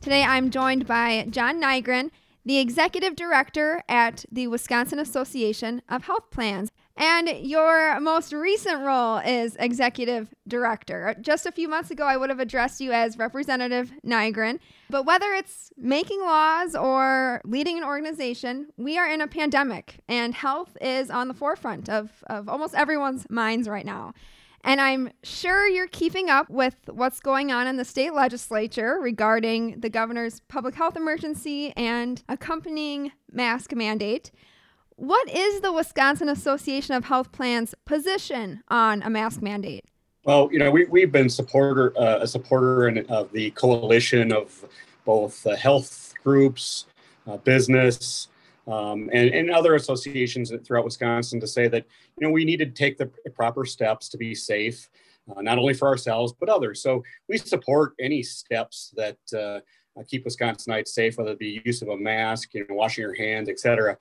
Today I'm joined by John Nygren, the executive director at the Wisconsin Association of Health Plans. And your most recent role is executive director. Just a few months ago, I would have addressed you as Representative Nygren. But whether it's making laws or leading an organization, we are in a pandemic, and health is on the forefront of, of almost everyone's minds right now. And I'm sure you're keeping up with what's going on in the state legislature regarding the governor's public health emergency and accompanying mask mandate. What is the Wisconsin Association of Health Plans position on a mask mandate? Well, you know, we, we've been supporter uh, a supporter of the coalition of both uh, health groups, uh, business, um, and, and other associations throughout Wisconsin to say that you know we need to take the proper steps to be safe, uh, not only for ourselves but others. So we support any steps that uh, keep Wisconsinites safe, whether it be use of a mask, you know, washing your hands, etc.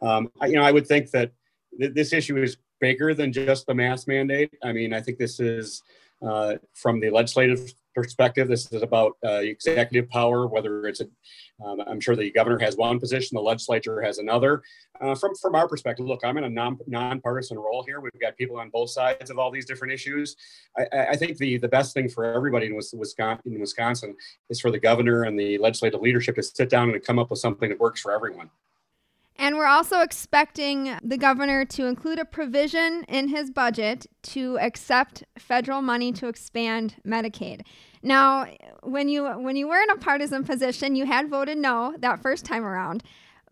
Um, you know, I would think that th- this issue is bigger than just the mask mandate. I mean, I think this is uh, from the legislative perspective, this is about uh, executive power, whether it's a, um, I'm sure the governor has one position, the legislature has another. Uh, from from our perspective, look, I'm in a non nonpartisan role here. We've got people on both sides of all these different issues. I, I think the the best thing for everybody in Wisconsin, in Wisconsin is for the governor and the legislative leadership to sit down and come up with something that works for everyone. And we're also expecting the governor to include a provision in his budget to accept federal money to expand Medicaid. Now, when you when you were in a partisan position, you had voted no that first time around.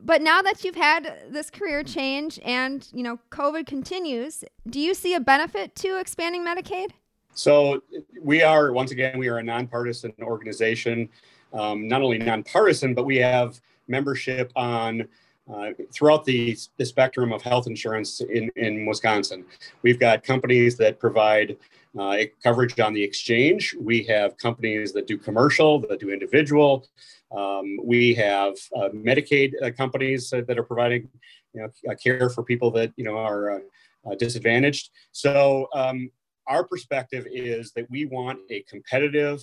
But now that you've had this career change and, you know, COVID continues, do you see a benefit to expanding Medicaid? So we are once again we are a nonpartisan organization. Um, not only nonpartisan, but we have membership on uh, throughout the, the spectrum of health insurance in, in Wisconsin. We've got companies that provide uh, coverage on the exchange. We have companies that do commercial, that do individual. Um, we have uh, Medicaid uh, companies that are providing you know, care for people that you know are uh, disadvantaged. So um, our perspective is that we want a competitive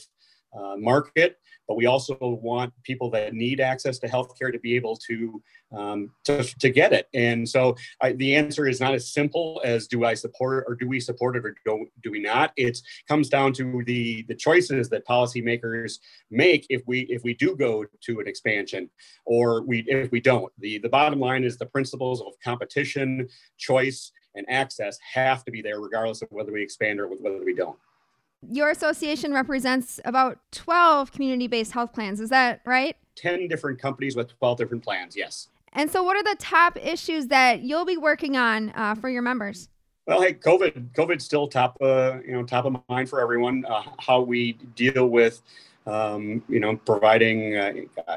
uh, market, but we also want people that need access to healthcare to be able to um, to, to get it. And so I, the answer is not as simple as do I support or do we support it or do, do we not? It comes down to the the choices that policymakers make if we if we do go to an expansion or we if we don't. The the bottom line is the principles of competition, choice, and access have to be there regardless of whether we expand or whether we don't. Your association represents about 12 community based health plans. Is that right? 10 different companies with 12 different plans, yes. And so, what are the top issues that you'll be working on uh, for your members? Well, hey, COVID, COVID's still top, uh, you know, top of mind for everyone. Uh, how we deal with, um, you know, providing uh,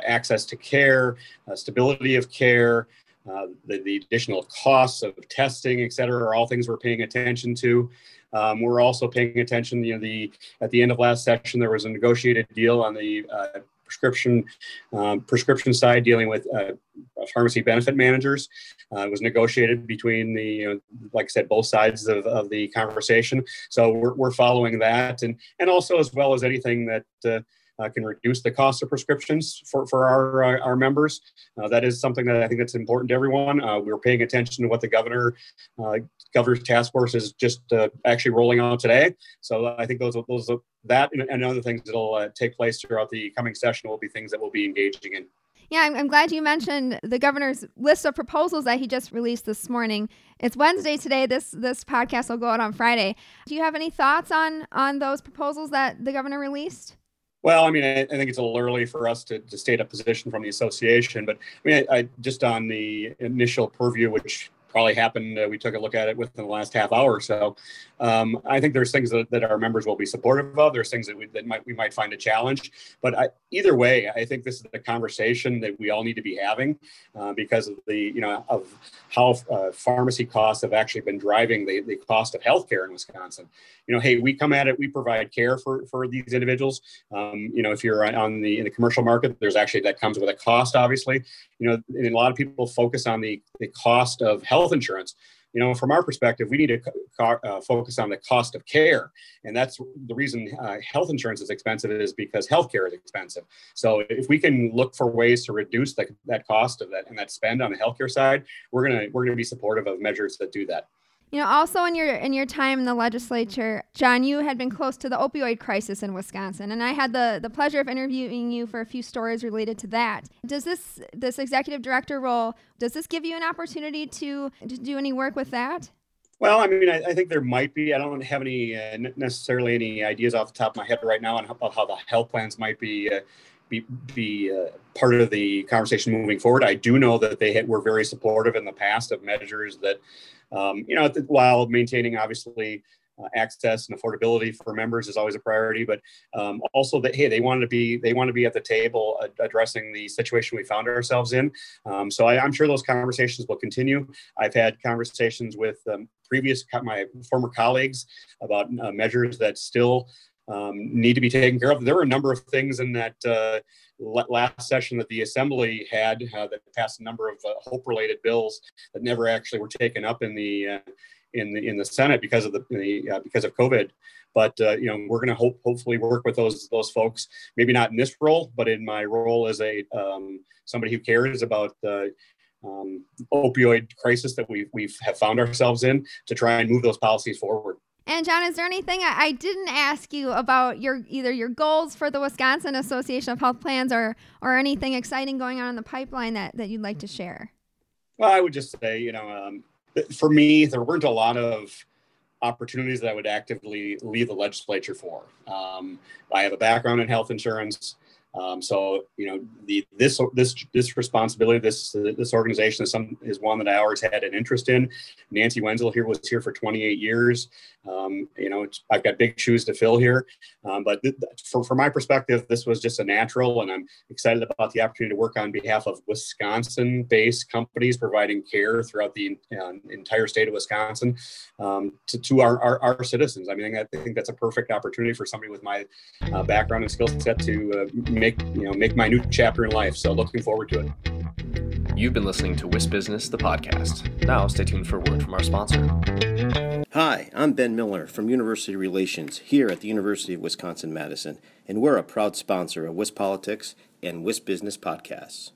access to care, uh, stability of care, uh, the, the additional costs of testing, et cetera, are all things we're paying attention to. Um, we're also paying attention. You know, the at the end of last session, there was a negotiated deal on the uh, prescription um, prescription side dealing with uh, pharmacy benefit managers. Uh, it was negotiated between the, you know, like I said, both sides of, of the conversation. So we're, we're following that, and and also as well as anything that. Uh, uh, can reduce the cost of prescriptions for, for our, uh, our members. Uh, that is something that I think that's important to everyone. Uh, we're paying attention to what the governor, uh, governor's task force is just uh, actually rolling out today. So I think those, those that and, and other things that'll take place throughout the coming session will be things that we'll be engaging in. Yeah, I'm, I'm, glad you mentioned the governor's list of proposals that he just released this morning. It's Wednesday today. This this podcast will go out on Friday. Do you have any thoughts on on those proposals that the governor released? Well, I mean, I, I, think it's a little early for us to, to state a position from the association, but I mean, I, I, just on the initial purview, which probably happened. Uh, we took a look at it within the last half hour or so. Um, I think there's things that, that our members will be supportive of. There's things that we that might we might find a challenge. But I, either way, I think this is a conversation that we all need to be having uh, because of the you know of how uh, pharmacy costs have actually been driving the, the cost of healthcare in Wisconsin. You know, hey, we come at it. We provide care for for these individuals. Um, you know, if you're on the in the commercial market, there's actually that comes with a cost, obviously. You know, a lot of people focus on the the cost of health insurance you know, from our perspective, we need to uh, focus on the cost of care. And that's the reason uh, health insurance is expensive is because healthcare is expensive. So if we can look for ways to reduce the, that cost of that and that spend on the healthcare side, we're going to, we're going to be supportive of measures that do that. You know, also in your in your time in the legislature, John, you had been close to the opioid crisis in Wisconsin, and I had the the pleasure of interviewing you for a few stories related to that. Does this this executive director role does this give you an opportunity to to do any work with that? Well, I mean, I, I think there might be. I don't have any uh, necessarily any ideas off the top of my head right now on how, how the health plans might be. Uh, be, be uh, part of the conversation moving forward. I do know that they had, were very supportive in the past of measures that um, you know, while maintaining obviously uh, access and affordability for members is always a priority, but um, also that hey, they want to be they want to be at the table addressing the situation we found ourselves in. Um, so I, am sure those conversations will continue. I've had conversations with um, previous my former colleagues about uh, measures that still um, need to be taken care of. There were a number of things in that uh, last session that the assembly had uh, that passed a number of uh, hope-related bills that never actually were taken up in the uh, in the in the Senate because of the, the uh, because of COVID. But uh, you know, we're going to hope hopefully work with those those folks. Maybe not in this role, but in my role as a um, somebody who cares about the um, opioid crisis that we we have found ourselves in to try and move those policies forward. And John, is there anything I, didn't ask you about your either your goals for the Wisconsin Association of Health Plans or or anything exciting going on in the pipeline that, that you'd like to share? Well, I would just say, you know, um, for me, there weren't a lot of opportunities that I would actively leave the legislature for. Um, I have a background in health insurance. Um, so you know the this this this responsibility this this organization is some is one that I always had an interest in. Nancy Wenzel here was here for 28 years. Um, you know I've got big shoes to fill here, um, but th- for, from my perspective, this was just a natural, and I'm excited about the opportunity to work on behalf of Wisconsin-based companies providing care throughout the uh, entire state of Wisconsin um, to, to our, our, our citizens. I mean I think that's a perfect opportunity for somebody with my uh, background and skill set to uh, make you know make my new chapter in life. So looking forward to it. You've been listening to WIS Business, the podcast. Now stay tuned for a word from our sponsor. Hi, I'm Ben Miller from University Relations here at the University of Wisconsin Madison, and we're a proud sponsor of WIS Politics and WIS Business podcasts.